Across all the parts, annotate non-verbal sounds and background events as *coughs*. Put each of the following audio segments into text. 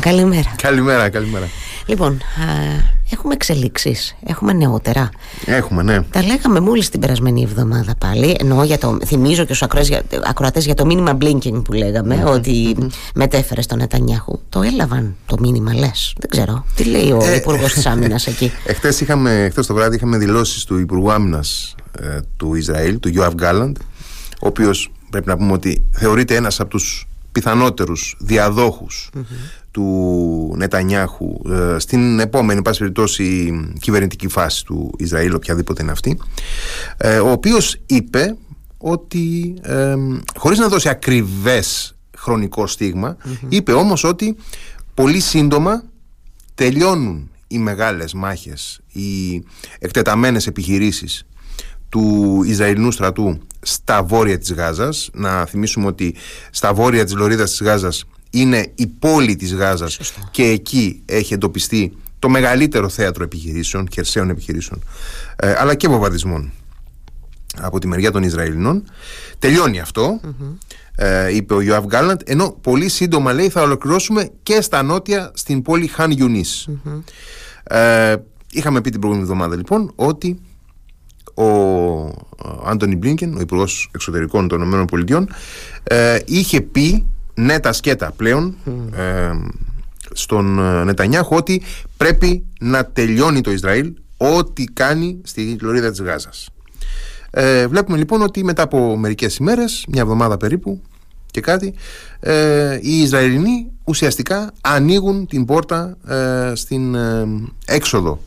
Καλημέρα. Καλημέρα, καλημέρα. Λοιπόν, α, έχουμε εξελίξεις, έχουμε νεότερα. Έχουμε, ναι. Τα λέγαμε μόλις την περασμένη εβδομάδα πάλι. Εννοώ για το. Θυμίζω και στους ακροατές για το μήνυμα blinking που λέγαμε, ότι μετέφερε στον Νετανιάχου. Το έλαβαν το μήνυμα, λες. Δεν ξέρω. Τι λέει ο ε, Υπουργός της Άμυνας εκεί; Εχθές εχθές το βράδυ είχαμε δηλώσεις του Υπουργού Άμυνας ε, του Ισραήλ, του Ιωαβ Γκάλαντ, ο οποίος πρέπει να πούμε ότι θεωρείται ένας από τους πιθανότερους διαδόχους του Νετανιάχου ε, στην επόμενη πάση περιπτώσει κυβερνητική φάση του Ισραήλ οποιαδήποτε είναι αυτή ε, ο οποίος είπε ότι ε, χωρίς να δώσει ακριβές χρονικό είπε όμως ότι πολύ σύντομα τελειώνουν οι μεγάλες μάχες οι εκτεταμένες επιχειρήσεις του Ισραηλινού στρατού στα βόρεια της Γάζας. Να θυμίσουμε ότι στα βόρεια της λωρίδας της Γάζας είναι η πόλη της Γάζας και εκεί έχει εντοπιστεί το μεγαλύτερο θέατρο επιχειρήσεων, χερσαίων επιχειρήσεων, ε, αλλά και βομβαρδισμών από τη μεριά των Ισραηλινών. Τελειώνει ε, είπε ο Ιωάβ Γκάλαντ, ενώ πολύ σύντομα λέει θα ολοκληρώσουμε και στα νότια στην πόλη Χαν ιουνις Ε, είχαμε πει την προηγούμενη εβδομάδα λοιπόν ότι ο Άντωνι Μπλίνκεν, ο Υπουργός Εξωτερικών των ΗΠΑ, ε, είχε πει ναι τα σκέτα πλέον ε, στον ε, Νετανιάχου ότι πρέπει να τελειώνει το Ισραήλ ό,τι κάνει στη λωρίδα της Γάζας. Ε, βλέπουμε λοιπόν ότι μετά από μερικές ημέρες, μια εβδομάδα περίπου και κάτι, ε, οι Ισραηλινοί ουσιαστικά ανοίγουν την πόρτα ε, στην εξοδο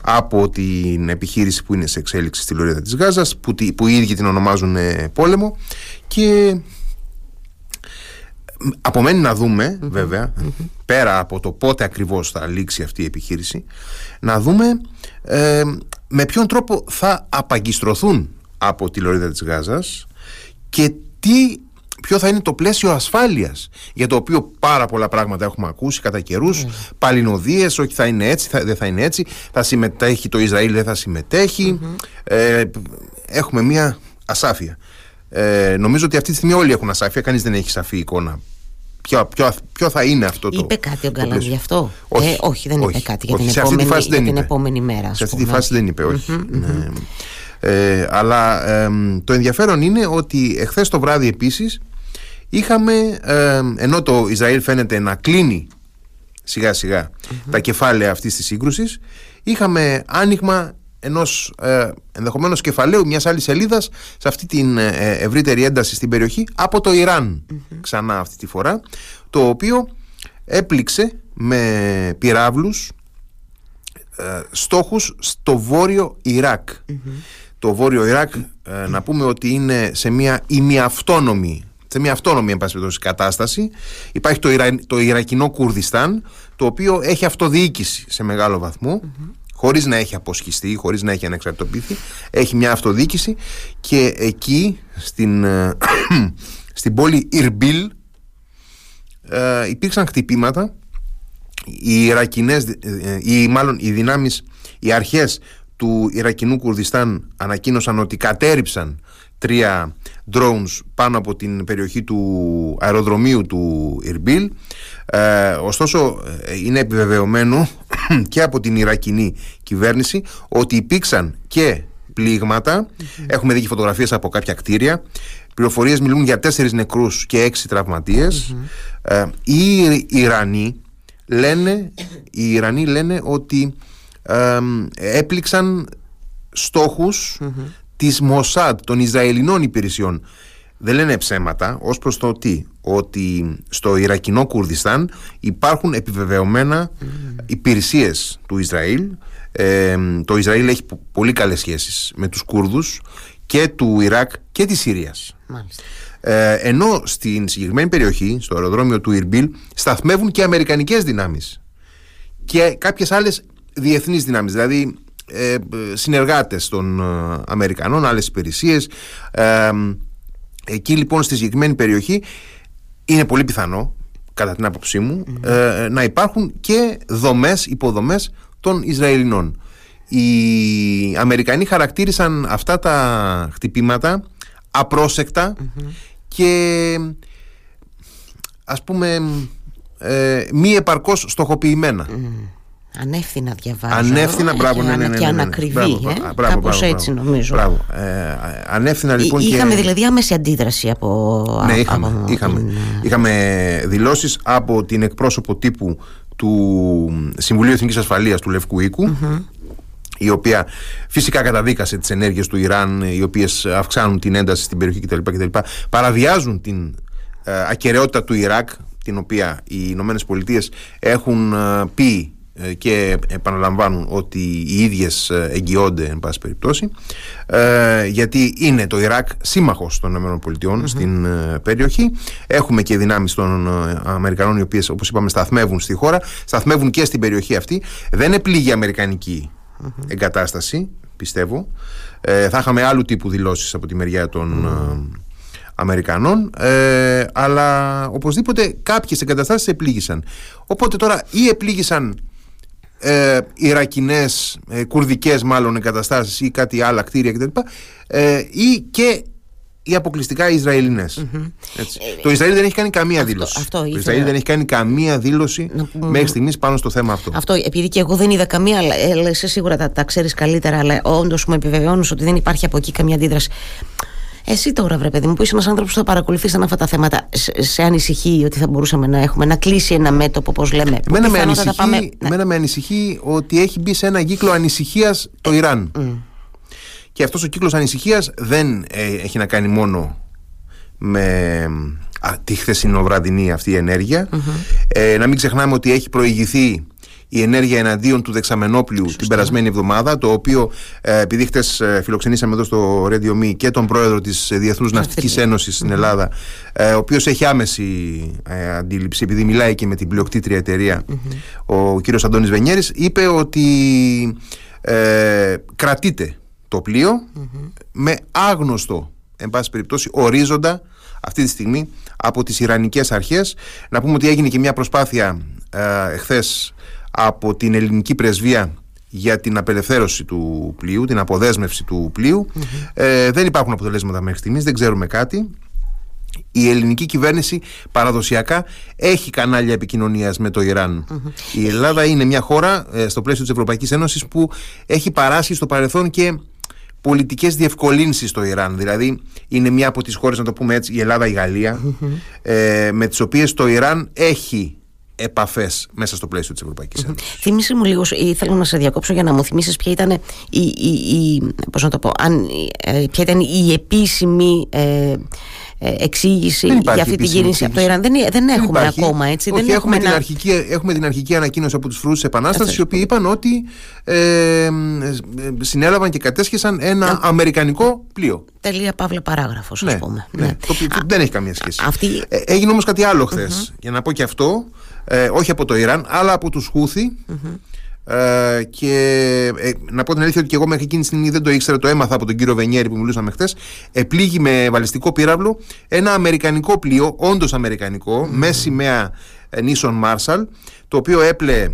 από την επιχείρηση που είναι σε εξέλιξη στη λωρίδα της Γάζας που, που οι ίδιοι την ονομάζουν πόλεμο. Και Απομένει να δούμε πέρα από το πότε ακριβώς θα λήξει αυτή η επιχείρηση να δούμε ε, με ποιον τρόπο θα απαγκιστρωθούν από τη λωρίδα της Γάζας και τι, ποιο θα είναι το πλαίσιο ασφάλειας για το οποίο πάρα πολλά πράγματα έχουμε ακούσει κατά καιρούς, mm. παλινοδίες, όχι θα είναι έτσι, θα, δεν θα είναι έτσι. Θα συμμετέχει το Ισραήλ, δεν θα συμμετεχει ε, έχουμε μια ασάφεια ε, νομίζω ότι αυτή τη στιγμή όλοι έχουν ασάφεια, κανείς δεν έχει σαφή εικόνα. Ποιο, ποιο, ποιο θα είναι αυτό το. Είπε κάτι ο Γκάλαντ γι' αυτό; Όχι, ε, όχι δεν όχι, είπε κάτι για, την, επόμενη, φάση για την επόμενη μέρα. Σε αυτή τη φάση δεν είπε, ναι. Ε, αλλά ε, το ενδιαφέρον είναι ότι εχθές το βράδυ επίσης είχαμε, ε, ενώ το Ισραήλ φαίνεται να κλείνει σιγά τα κεφάλαια αυτής της σύγκρουσης είχαμε άνοιγμα ενός ε, ενδεχομένως κεφαλαίου μιας άλλης σελίδας σε αυτή την ε, ευρύτερη ένταση στην περιοχή από το ιραν ξανά αυτή τη φορά το οποίο έπληξε με πυράβλους ε, στόχους στο βόρειο το βόρειο Ιράκ ε, να πούμε ότι είναι σε μια ημιαυτόνομη σε μια αυτόνομη εν κατάσταση. Υπάρχει το, Ιρα, το Ιρακινό Κουρδιστάν το οποίο έχει αυτοδιοίκηση σε μεγάλο χωρίς να έχει αποσχιστεί, χωρίς να έχει ανεξαρτητοποιηθεί, έχει μια αυτοδίκηση και εκεί στην, ε, *clears throat* στην πόλη Ιρμπίλ ε, υπήρξαν χτυπήματα. Οι Ιρακινές, ε, ή μάλλον οι δυνάμεις, οι αρχές του Ιρακινού Κουρδιστάν ανακοίνωσαν ότι κατέριψαν τρία drones πάνω από την περιοχή του αεροδρομίου του Ιρμπίλ ε, ωστόσο είναι επιβεβαιωμένο *clears throat* και από την Ιρακινή κυβέρνηση ότι υπήρξαν και πληγματα Έχουμε δει και φωτογραφίες από κάποια κτίρια. Πληροφορίες μιλούν για τέσσερις νεκρούς και έξι τραυματίες. Ε, οι Ιρανοί λένε, οι Ιρανοί λένε ότι ε, έπληξαν στόχους της Μοσάντ, των Ισραηλινών υπηρεσιών δεν λένε ψέματα ως προς το τι. Ότι στο Ιρακινό Κουρδιστάν υπάρχουν επιβεβαιωμένα mm. υπηρεσίες του Ισραήλ. Ε, το Ισραήλ έχει πολύ καλές σχέσεις με τους Κούρδους και του Ιράκ και της Συρίας. Ε, ενώ στην συγκεκριμένη περιοχή στο αεροδρόμιο του Ιρμπίλ σταθμεύουν και αμερικανικές δυνάμεις και κάποιες άλλες διεθνείς δυνάμεις. Δηλαδή ε, συνεργάτες των ε, Αμερικανών άλλες υπηρεσίες. Ε, Εκεί λοιπόν στη συγκεκριμένη περιοχή είναι πολύ πιθανό, κατά την άποψή μου, ε, να υπάρχουν και δομές, υποδομές των Ισραηλινών. Οι Αμερικανοί χαρακτήρισαν αυτά τα χτυπήματα απρόσεκτα και ας πούμε ε, μη επαρκώς στοχοποιημένα. Ανεύθυνα διαβάζω. Ανεύθυνα, μπράβο, ναι, ναι, ναι, ναι, Και ναι. ανακριβή. Μπράβο, ε. μπράβο, Κάπως μπράβο, έτσι μπράβο. νομίζω. Μπράβο. Ε, ανεύθυνα λοιπόν Εί- και... Είχαμε δηλαδή άμεση αντίδραση από. Ναι, α- είχαμε, από είχαμε. την, ε, είχαμε δηλώσεις από την εκπρόσωπο τύπου του Συμβουλίου Εθνικής Ασφαλείας του Λευκού Οίκου, η οποία φυσικά καταδίκασε τις ενέργειες του Ιράν οι οποίες αυξάνουν την ένταση στην περιοχή κτλ. κτλ παραβιάζουν την ε, ακαιρεότητα του Ιράκ την οποία οι Ηνωμένες Πολιτείες έχουν ε, πει ε, και επαναλαμβάνουν ότι οι ίδιες ε, εγγυώνται εν πάση περιπτώσει ε, γιατί είναι το Ιράκ σύμμαχος των ΗΠΑ στην ε, περιοχή. Έχουμε και δυνάμεις των ε, Αμερικανών οι οποίες όπως είπαμε σταθμεύουν στη χώρα σταθμεύουν και στην περιοχή αυτή. Δεν επλήγει η Αμερικανική εγκατάσταση πιστεύω. Ε, θα είχαμε άλλου τύπου δηλώσεις από τη μεριά των ε, Αμερικανών. Ε, αλλά οπωσδήποτε κάποιες εγκαταστάσεις επλήγησαν. Οπότε τώρα ή επλήγησαν ε, Ιρακινές, ε, κουρδικές μάλλον εγκαταστάσεις ή κάτι άλλα κτίρια κτλ ε, ή και οι αποκλειστικά Ισραηλινές. Έτσι. Το Ισραήλ δεν έχει κάνει καμία αυτό- δήλωση. αυτό το ήθελα. Ισραήλ δεν έχει κάνει καμία δήλωση Να πούμε- μέχρι στιγμής πάνω στο θέμα αυτό. Αυτό, επειδή και εγώ δεν είδα καμία, αλλά ε, αλλά εσύ σίγουρα τα, τα ξέρεις καλύτερα, αλλά όντως μου επιβεβαιώνεις ότι δεν υπάρχει από εκεί καμία αντίδραση. Εσύ τώρα, βρε παιδί μου, που είσαι ένας άνθρωπος που θα παρακολουθήσαν αυτά τα θέματα, σε, σε ανησυχεί ότι θα μπορούσαμε να έχουμε να κλείσει ένα μέτωπο, όπω λέμε. που Εμένα με, πιθανότατα ανησυχεί, πάμε- ναι. εμένα με ανησυχεί ότι έχει μπει σε ένα κύκλο ανησυχίας το Ιράν. Και αυτός ο κύκλος ανησυχίας δεν ε, έχει να κάνει μόνο με α, τη χθεσινοβραδινή αυτή η ενεργεια Ε, να μην ξεχνάμε ότι έχει προηγηθεί η ενέργεια εναντίον του δεξαμενόπλου την περασμένη εβδομάδα, το οποίο ε, επειδή χτες φιλοξενήσαμε εδώ στο Radio Me και τον πρόεδρο της Διεθνούς Ναυτικής Ένωσης στην Ελλάδα, ε, ο οποίος έχει άμεση ε, αντίληψη, επειδή μιλάει και με την πλειοκτήτρια εταιρεία, ο κύριος Αντώνης Βενιέρης, είπε ότι ε, κρατείται το πλοιο με άγνωστο, εν πάση περιπτώσει, ορίζοντα αυτή τη στιγμή από τις Ιρανικές αρχές. Να πούμε ότι έγινε και μια προσπάθεια ε, εχθές από την ελληνική πρεσβεία για την απελευθέρωση του πλοίου, την αποδέσμευση του πλοιου Ε, δεν υπάρχουν αποτελέσματα μέχρι στιγμής, δεν ξέρουμε κάτι. Η ελληνική κυβέρνηση παραδοσιακά έχει κανάλια επικοινωνίας με το Ιράν. Η Ελλάδα είναι μια χώρα ε, στο πλαίσιο της Ευρωπαϊκής Ένωσης που έχει παράσχει στο παρελθόν και πολιτικές διευκολύνσεις στο Ιράν. Δηλαδή είναι μια από τις χώρες, να το πούμε έτσι, η Ελλάδα, η γαλλια ε, με τις οποίες το Ιράν έχει επαφές μέσα στο πλαίσιο της Ευρωπαϊκής Ένωσης. Θύμησε μου λίγο, ή θέλω να σε διακόψω για να μου θυμίσεις ποια ήταν η, η, η, πώς να το πω, αν, ε, ποια ήταν η επίσημη ε, ε, εξήγηση Δεν για υπάρχει αυτή την επίσημη κίνηση από το εξήγηση. Ιράν. Δεν, δεν έχουμε υπάρχει. ακόμα έτσι. Όχι, δεν έχουμε, έχουμε την ένα- αρχική, έχουμε την αρχική ανακοίνωση από τους φρουρού τη Επανάστασης, Αυτό. οι οποίοι είπαν ότι ε, ε, συνέλαβαν και κατέσχεσαν ένα αμερικανικό πλοίο. Τελεία παύλα παράγραφος, ας πούμε. ναι. Το οποίο δεν έχει καμία σχέση. αυτή- Ε, έγινε όμως κάτι άλλο χθες. Για να πω και αυτό, ε, όχι από το Ιράν, αλλά από τους χουθη Ε, και ε, να πω την αλήθεια ότι και εγώ μέχρι εκείνη τη στιγμή δεν το ήξερα, το έμαθα από τον κύριο Βενιέρη που μιλούσαμε χθες. Επλήγει με βαλιστικό πύραυλο ένα αμερικανικό πλοίο, όντως αμερικανικό, με σημαία ε, νήσων Μάρσαλ, το οποίο έπλε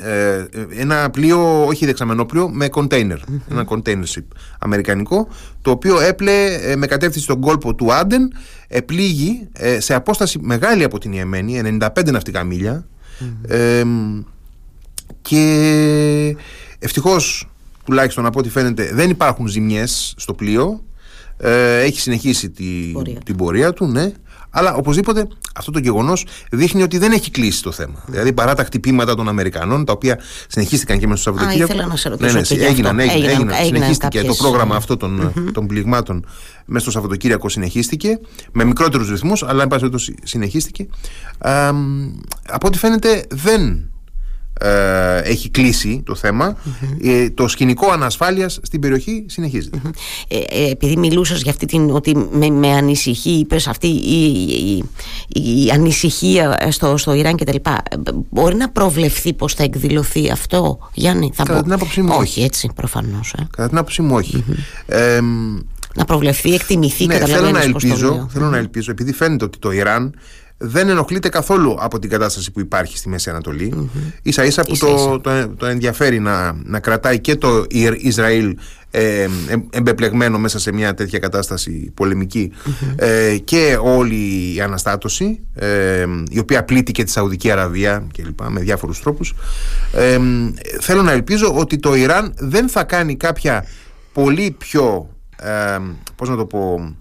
ε, ένα πλοίο, όχι δεξαμενόπλοιο, με κοντέινερ. Ένα container ship αμερικανικό, το οποίο έπλε ε, με κατεύθυνση στον κόλπο του Άντεν, επλήγει ε, σε απόσταση μεγάλη από την Ιεμένη, 95 ναυτικά μίλια. Ε, και ευτυχώς τουλάχιστον από ό,τι φαίνεται δεν υπάρχουν ζημιές στο πλοίο ε, έχει συνεχίσει τη, Πορεία του. την πορεία του ναι αλλά οπωσδήποτε αυτό το γεγονός δείχνει ότι δεν έχει κλείσει το θέμα. Δηλαδή παρά τα χτυπήματα των Αμερικανών, τα οποία συνεχίστηκαν και μέσα στο Σαββατοκύριακο. ήθελα να σε ρωτήσω ναι, ναι, και γι' έγιναν, αυτό. έγιναν, Έγιναν- έγιναν, έγιναν συνεχίστηκε κάποιες, το πρόγραμμα ε, αυτό των, των πληγμάτων μέσα στο Σαββατοκύριακο συνεχίστηκε με μικρότερους ρυθμούς αλλά εν πάση περιπτώσει συνεχίστηκε Α, μ, από ό,τι φαίνεται δεν ε, έχει κλείσει το θεμα Ε, το σκηνικό ανασφάλειας στην περιοχή συνεχίζεται. Ε, ε, επειδή μιλούσες για αυτή την ότι με, με ανησυχεί είπες αυτή η, η, η, η ανησυχία στο, στο Ιράν και τα λοιπά ε, μπορεί να προβλεφθεί πως θα εκδηλωθεί αυτό Γιάννη θα Κατά μπο- την άποψή μου, όχι έτσι προφανώς ε. κατά την άποψή μου όχι. Ε, μ, να προβλεφθεί, εκτιμηθεί ναι, θέλω να καταλαβαίνεις πώς το ελπίζω, λέω. θέλω να ελπίζω επειδή φαίνεται ότι το Ιράν δεν ενοχλείται καθόλου από την κατάσταση που υπάρχει στη Μέση Ανατολή. Ίσα ίσα που Ίσα το, ίσα. το, το ενδιαφέρει να, να κρατάει και το Ιρ- Ισραήλ ε, εμπεπλεγμένο μέσα σε μια τέτοια κατάσταση ε, και όλη η αναστάτωση ε, η οποία πλήττει και τη Σαουδική Αραβία και λοιπά, με διάφορους τρόπους ε, θέλω να ελπίζω ότι το Ιράν δεν θα κάνει κάποια πολύ πιο ε, πώς να το πω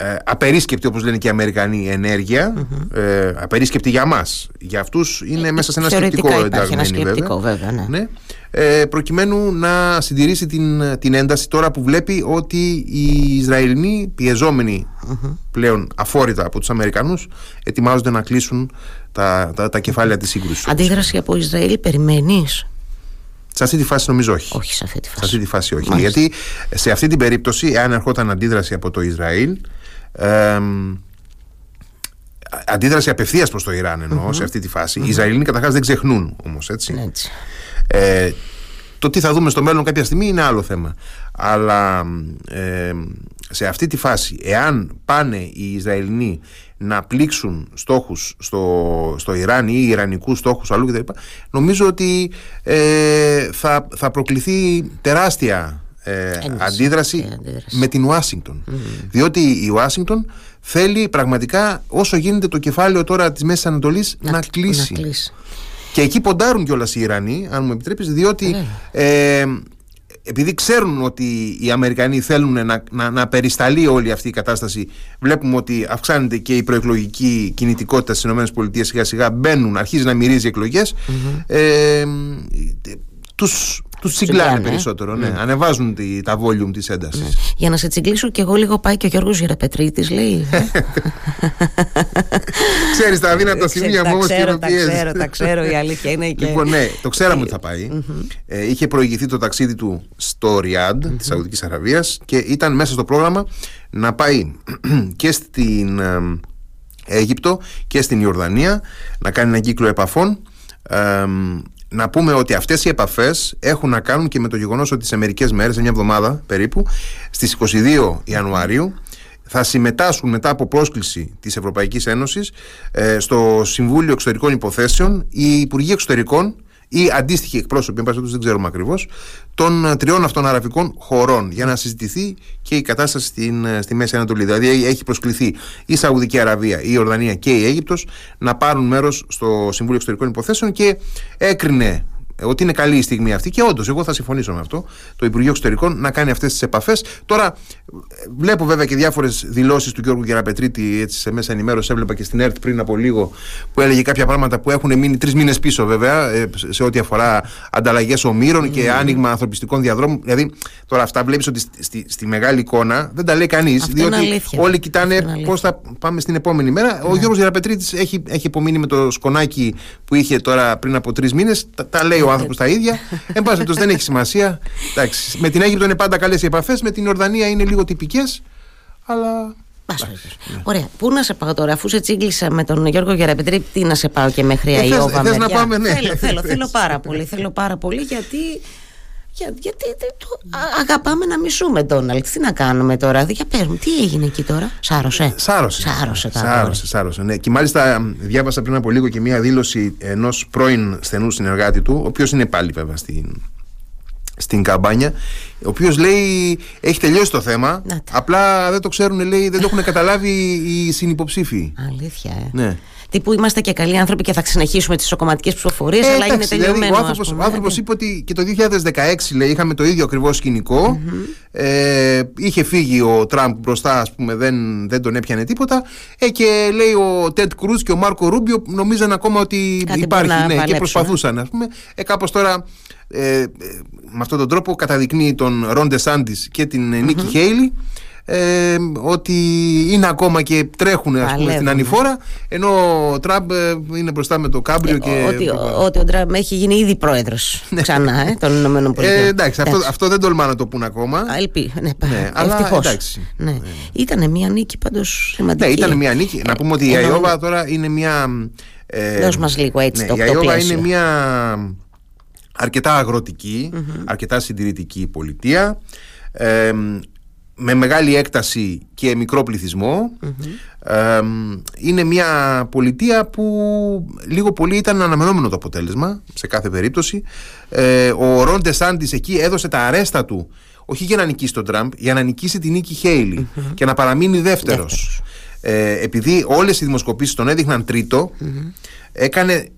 ε, απερίσκεπτη όπως λένε και οι Αμερικανοί ε, απερίσκεπτη για μας για αυτούς είναι μέσα σε ένα σκεπτικό ενταγμένη βέβαια, βέβαια ναι. ναι. Ε, προκειμένου να συντηρήσει την, την ένταση τώρα που βλέπει ότι οι Ισραηλινοί πλέον αφόρητα από τους Αμερικανούς ετοιμάζονται να κλείσουν τα, τα, τα κεφάλαια της σύγκρουσης Αντίδραση από Ισραήλ περιμένεις; Σε αυτή τη φάση νομίζω όχι. Όχι σε αυτή τη φάση. Σε αυτή τη φάση όχι. Γιατί σε αυτή την περίπτωση, εάν ερχόταν αντίδραση από το Ισραήλ, ε, αντίδραση απευθείας προς το Ιράν εννοώ σε αυτή τη φαση Οι Ισραηλοί καταρχάς δεν ξεχνούν όμως, έτσι. έτσι. Ε, το τι θα δούμε στο μέλλον κάποια στιγμή είναι άλλο θέμα. Αλλά ε, σε αυτή τη φάση, εάν πάνε οι Ισραηλινοί να πλήξουν στόχους στο, στο Ιράν ή Ιρανικούς στόχους αλλού κτλ. Νομίζω ότι ε, θα, θα προκληθεί τεράστια ε, αντίδραση, με την Ουάσιγκτον. Διότι η Ουάσιγκτον θέλει πραγματικά όσο γίνεται το κεφάλαιο τώρα της Μέσης Ανατολής να, κλείσει. Και εκεί ποντάρουν κιόλας οι Ιρανοί, αν μου επιτρέπεις, διότι ε, επειδή ξέρουν ότι οι Αμερικανοί θέλουν να, να, να περισταλεί όλη αυτή η κατάσταση, βλέπουμε ότι αυξάνεται και η προεκλογική κινητικότητα στις ΗΠΑ σιγά σιγά μπαίνουν, αρχίζει να μυρίζει εκλογές. Ε, τους τους τσιγκλάνε περισσότερο, ναι. ναι. Ανεβάζουν τη, τα volume της έντασης. Ναι. Για να σε τσιγκλίσω και εγώ λίγο πάει και ο Γιώργος Γεραπετρίτης, λέει. *laughs* Ξέρεις τα αδύνατα σημεία μου όμω και Τα ξέρω, τα ξέρω, η αλήθεια είναι. Και... Λοιπόν, ναι, το ξέραμε ότι θα πάει. Ε, είχε προηγηθεί το ταξίδι του στο Ριάντ της Σαουδικής Αραβίας και ήταν μέσα στο πρόγραμμα να πάει *clears throat* και στην ε, Αίγυπτο και στην Ιορδανία να κάνει ένα κύκλο επαφών. Ε, να πούμε ότι αυτές οι επαφές έχουν να κάνουν και με το γεγονός ότι σε μερικές μέρες, σε μια εβδομάδα περίπου, στις 22 Ιανουαρίου, θα συμμετάσχουν μετά από πρόσκληση της Ευρωπαϊκής Ένωσης ε, στο Συμβούλιο Εξωτερικών Υποθέσεων οι Υπουργοί Εξωτερικών ή αντίστοιχοι εκπρόσωποι, εν πάση δεν ξέρουμε ακριβώς, των ε, τριών αυτών αραβικών χωρών για να συζητηθεί και η κατάσταση στην, ε, στη Μέση Ανατολή. Δηλαδή, έχει προσκληθεί η Σαουδική Αραβία, η Ορδανία και η Αίγυπτος να πάρουν μέρος στο Συμβούλιο Εξωτερικών Υποθέσεων και έκρινε ότι είναι καλή η στιγμή αυτή και όντως, εγώ θα συμφωνήσω με αυτό, το Υπουργείο Εξωτερικών να κάνει αυτές τις επαφές. Τώρα, βλέπω βέβαια και διάφορες δηλώσεις του Γιώργου Γεραπετρίτη έτσι, σε μέσα ενημέρωση. Έβλεπα και στην ΕΡΤ πριν από λίγο που έλεγε κάποια πράγματα που έχουν μείνει τρεις μήνες πίσω, βέβαια, ε, σε ό,τι αφορά ανταλλαγές ομήρων και mm. άνοιγμα ανθρωπιστικών διαδρόμων. Δηλαδή, τώρα αυτά βλέπεις ότι στη, στη, μεγάλη εικόνα δεν τα λέει κανείς, διότι όλοι κοιτάνε πώς θα πάμε στην επόμενη μέρα. Ο ναι. Γιώργος Γεραπετρίτης έχει, έχει υπομείνει με το σκονάκι που είχε τώρα πριν από τρεις μήνες. Τα, τα λέει ο άνθρωπος τα ίδια. Εν πάση δεν έχει σημασία. Εντάξει, με την Αίγυπτο είναι πάντα καλές οι επαφές, με την Ορδανία είναι λίγο τυπικές. Αλλά ναι. Ωραία. Πού να σε πάω τώρα, αφού σε τσίγκλισα με τον Γιώργο Γεραπετρή, τι να σε πάω και μέχρι ε, Αϊόβα. Θες να πάμε, ναι. Θέλω, θέλω, θέλω *laughs* πάρα πολύ. Θέλω πάρα πολύ γιατί για, γιατί το, αγαπάμε να μισούμε Ντόναλτ. Τι να κάνουμε τώρα, για παίρνουμε. Τι έγινε εκεί τώρα, Σάρωσε. Σάρωσε. Σάρωσε, σάρωσε, σάρωσε ναι. Και μάλιστα διάβασα πριν από λίγο και μία δήλωση ενός πρώην στενού συνεργάτη του, ο οποίος είναι πάλι βέβαια στην, στην καμπάνια, ο οποίος λέει έχει τελειώσει το θέμα. Απλά δεν το ξέρουν, λέει, δεν το έχουν καταλάβει οι συνυποψήφοι. Αλήθεια, ε. Ναι τύπου είμαστε και καλοί άνθρωποι και θα συνεχίσουμε τις σοκομματικέ ψηφοφορίες, ε, αλλά είναι δηλαδή, τελειωμένο. Δηλαδή, ο άνθρωπος είπε ότι και το 2016 λέει, είχαμε το ίδιο ακριβώς σκηνικό. Ε, είχε φύγει ο Τραμπ μπροστά, ας πούμε, δεν, δεν τον έπιανε τίποτα. Ε, και λέει ο Τέντ Κρούζ και ο Μάρκο Ρούμπιο νομίζαν ακόμα ότι Κάτι υπάρχει ναι, και προσπαθούσαν. Ας πούμε. Ε, κάπως τώρα ε, με αυτόν τον τρόπο καταδεικνύει τον Ρόντε Σάντι και την Νίκη Χέιλι ε, ότι είναι ακόμα και τρέχουν ας πούμε, στην ανηφόρα ενώ ο Τραμπ ε, είναι μπροστά με το κάμπριο ε, και... Ότι, ότι ο Τραμπ έχει γίνει ήδη πρόεδρος ναι. ξανά ε, των Ηνωμένων Πολιτειών. Ε, εντάξει, αυτό, αυτό δεν τολμά να το πούν ακόμα. Ελπί, ναι, ναι, αλλά εντάξει. Ναι. ναι. Ήταν μια νίκη πάντως σημαντική. Ναι, ήταν μια νίκη. Να πούμε ότι η Αϊόβα τώρα είναι μια... Ε, Δώσ' μας λίγο έτσι ναι, το, Η Αϊόβα είναι μια αρκετά αρκετά συντηρητική πολιτεία. Ε, με μεγάλη έκταση και μικρό είναι μια πολιτεία που λίγο πολύ ήταν αναμενόμενο το αποτέλεσμα σε κάθε περίπτωση. Ε, ο Ρόντε Σάντις εκεί έδωσε τα αρέστα του όχι για να νικήσει τον Τραμπ, για να νικήσει την Νίκη Χέιλι και να παραμείνει δεύτερος. Ε, επειδή όλες οι δημοσκοπήσεις τον έδειχναν έκανε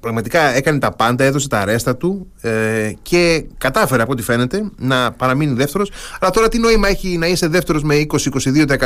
πραγματικά έκανε τα πάντα, έδωσε τα αρέστα του ε, και κατάφερε από ό,τι φαίνεται να παραμείνει δεύτερος. Αλλά τώρα τι νόημα έχει να είσαι δεύτερος με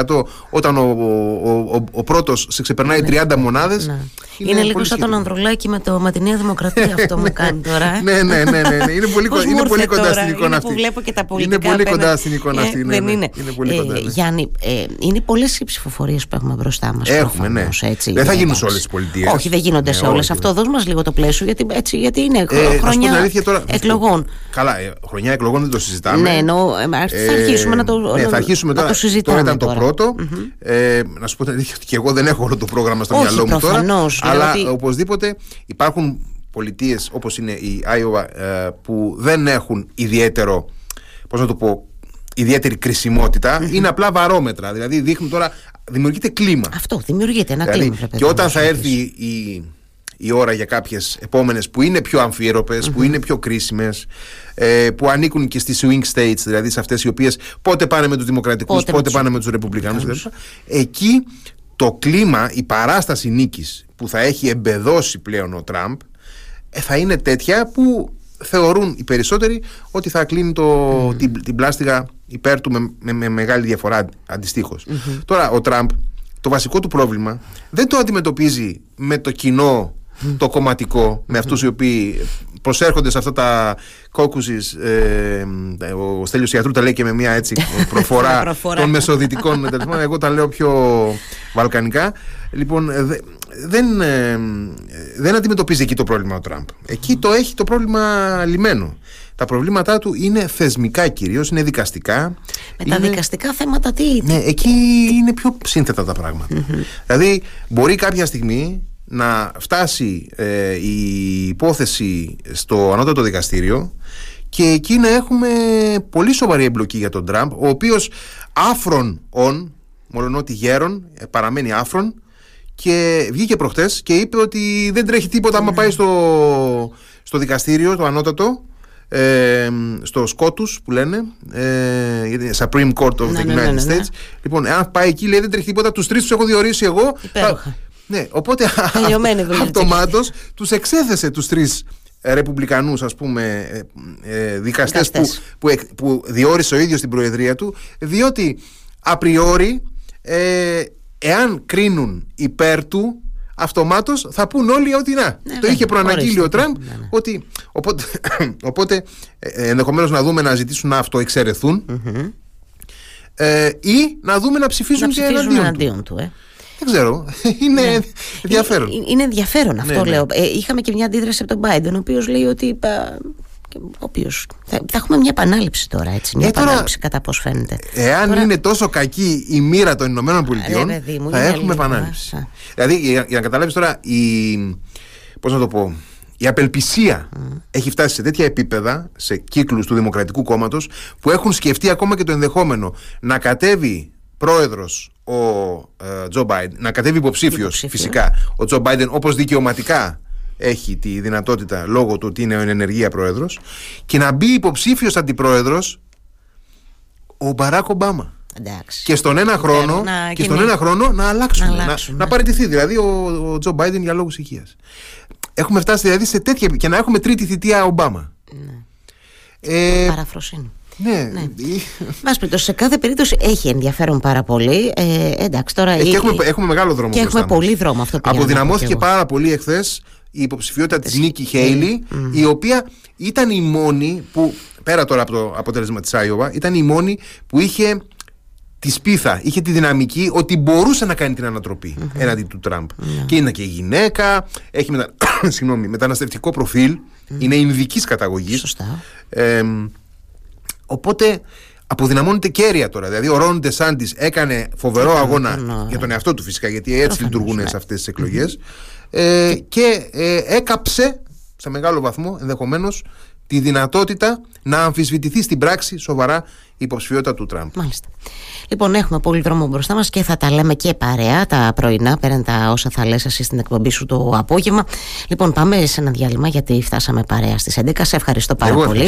20-22% όταν ο, ο, ο, ο πρώτος σε ξεπερνάει 30 ναι. μονάδες; Ναι. Είναι, είναι λίγο σαν τον Ανδρουλάκη με, το, με τη Νέα Δημοκρατία *laughs* αυτό μου κάνει τώρα. Ε. ναι, ναι, ναι, ναι, ναι. Είναι πολύ, *laughs* είναι πολύ κοντά στην εικόνα αυτή. βλέπω και τα είναι πολύ κοντά στην εικόνα αυτή. Ε, δεν είναι. είναι πολύ κοντά, ναι. Γιάννη, ε, είναι πολλές οι ψηφοφορίε που έχουμε μπροστά μας. Έχουμε, ναι. Δεν θα γίνουν σε όλες τις πολιτείες. Όχι, δεν γίνονται σε όλες. Αυτό δώσ' μας λίγο το πλαίσιο γιατί, έτσι, γιατί είναι ε, χρονιά τώρα, εκλογών. Καλά, ε, χρονιά εκλογών δεν το συζητάμε. Ναι, εννοώ, ε, θα αρχίσουμε να το, ναι, θα αρχίσουμε να τώρα, το συζητάμε. Τώρα ήταν το πρώτο. Ε, να σου πω την αλήθεια ότι και εγώ δεν έχω όλο το πρόγραμμα στο μυαλό μου τώρα. Αλλά ότι... οπωσδήποτε υπάρχουν πολιτείες όπως είναι η Άιωβα που δεν έχουν ιδιαίτερο. Πώς να το πω, ιδιαίτερη είναι απλά βαρόμετρα. Δηλαδή δείχνουν τώρα, δημιουργείται κλίμα. Αυτό, δημιουργείται ένα δηλαδή, κλίμα. Και όταν θα έρθει η, η ώρα για κάποιες επόμενες που είναι πιο αμφιερωπες που είναι πιο κρίσιμες, ε, που ανήκουν και στις swing states, δηλαδή σε αυτές οι οποίες πότε πάνε με τους δημοκρατικούς, πότε, πότε πάνε με τους ρεπουμπλικάνους. Εκεί το κλίμα, η παράσταση νίκης που θα έχει εμπεδώσει πλέον ο Τραμπ ε, θα είναι τέτοια που θεωρούν οι περισσότεροι ότι θα κλείνει το, την, την πλάστιγα υπέρ του με, με, μεγάλη διαφορά Τώρα ο Τραμπ το βασικό του πρόβλημα δεν το αντιμετωπίζει με το κοινό το κομματικό με αυτούς οι οποίοι προσέρχονται σε αυτά τα κόκκουσης ε, ο Στέλιος Ιατρού τα λέει και με μια έτσι *laughs* προφορά των μεσοδυτικών εγώ τα λέω πιο βαλκανικά. Λοιπόν δεν, ε, δεν αντιμετωπίζει εκεί το πρόβλημα ο Τραμπ. Εκεί το έχει το πρόβλημα λιμένο. Τα προβλήματά του είναι θεσμικά κυρίως, είναι δικαστικά. Με τα δικαστικά θέματα τι. Ναι, εκεί είναι πιο σύνθετα τα πραγματα Δηλαδή, μπορεί κάποια στιγμή να φτάσει ε, η υπόθεση στο ανώτατο δικαστήριο και εκεί να έχουμε πολύ σοβαρή εμπλοκή για τον Τραμπ, ο οποίος άφρον ον, μόλον ότι γέρον, ε, παραμένει άφρον και βγήκε προχτές και είπε ότι δεν τρέχει τίποτα άμα ναι. πάει στο, στο δικαστήριο, το ανώτατο, ε, στο Σκότους που λένε ε, Supreme Court of ναι, the ναι, United States. Λοιπόν, αν πάει εκεί λέει δεν τρέχει τίποτα τους τρεις τους έχω διορίσει εγώ ναι, οπότε *laughs* αυτομάτως τους εξέθεσε τους τρεις ρεπουμπλικανούς ας πούμε ε, ε δικαστές, που, που, που, διόρισε ο ίδιος την προεδρία του διότι απριόρι ε, εάν κρίνουν υπέρ του αυτομάτως θα πούν όλοι ότι να. Ναι, το ναι, είχε προαναγγείλει ο Τραμπ ναι, ότι οπότε, *coughs* οπότε ε, ενδεχομένως να δούμε να ζητήσουν να αυτοεξαιρεθούν ε, ή να δούμε να ψηφίζουν, να ψηφίζουν και εναντίον, του. ε. Δεν ξέρω. *laughs* Είναι ναι. ενδιαφέρον. Είναι, είναι ενδιαφέρον αυτό, ναι, ναι. λέω. Ε, είχαμε και μια αντίδραση από τον Biden, ο οποίος λέει ότι. Ο οποίος, θα, θα, έχουμε μια επανάληψη τώρα, έτσι. Μια ε, επανάληψη κατά πώς φαίνεται. Εάν τώρα... είναι τόσο κακή η μοίρα των Ηνωμένων Πολιτειών, θα έχουμε επανάληψη. Δηλαδή, για, για να καταλάβεις τώρα, η. Πώς να το πω. Η απελπισία mm. έχει φτάσει σε τέτοια επίπεδα σε κύκλους του Δημοκρατικού Κόμματος που έχουν σκεφτεί ακόμα και το ενδεχόμενο να κατέβει πρόεδρος ο ε, Τζο Μπάιντεν, να κατέβει υποψήφιος φυσικά ο Τζο Μπάιντεν όπως δικαιωματικά έχει τη δυνατότητα λόγω του ότι είναι ενεργεία πρόεδρος και να μπει υποψήφιος αντιπρόεδρος ο Μπαράκ Ομπάμα. Και στον ένα χρόνο, να, και στον ένα χρόνο να αλλάξουν. Να, να, να παραιτηθεί δηλαδή ο, ο Τζο Μπάιντεν για λόγους υγείας. Έχουμε φτάσει δηλαδή σε τέτοια. και να έχουμε τρίτη θητεία Ομπάμα. Ναι. Ε, Παραφροσύνη. Ναι. ναι. Μας σε κάθε περίπτωση έχει ενδιαφέρον πάρα πολύ. Ε, εντάξει, τώρα ε, και έχουμε, έχουμε μεγάλο δρόμο. Και έχουμε πολύ δρόμο αυτό που Αποδυναμώθηκε πάρα πολύ εχθές η υποψηφιότητα της Νίκη Χέιλι, η οποία ήταν η μόνη που, πέρα τώρα από το αποτέλεσμα της Άιωβα, ήταν η μόνη που είχε τη σπίθα, είχε τη δυναμική ότι μπορούσε να κάνει την ανατροπή mm-hmm. έναντι του Τραμπ. Ναι. Και είναι και γυναίκα, έχει μετα... *coughs* μεταναστευτικό προφίλ, είναι ειδική καταγωγής. Σωστά. Ε, Οπότε αποδυναμώνεται κέρια τώρα. Δηλαδή, ο Ρόν Ντεσάντης έκανε φοβερό αγώνα για τον εαυτό του φυσικά, γιατί έτσι λειτουργούν ναι. σε αυτές τις εκλογές. Ε, και ε, έκαψε σε μεγάλο βαθμό ενδεχομένως τη δυνατότητα να αμφισβητηθεί στην πράξη σοβαρά η υποψηφιότητα του Τραμπ. Μάλιστα. Λοιπόν, έχουμε πολύ δρόμο μπροστά μας και θα τα λέμε και παρέα τα πρωινά, πέραν τα όσα θα λες εσύ στην εκπομπή σου το απόγευμα. Λοιπόν, πάμε σε ένα διάλειμμα γιατί φτάσαμε παρέα στις 11. Σε ευχαριστώ πάρα πολύ.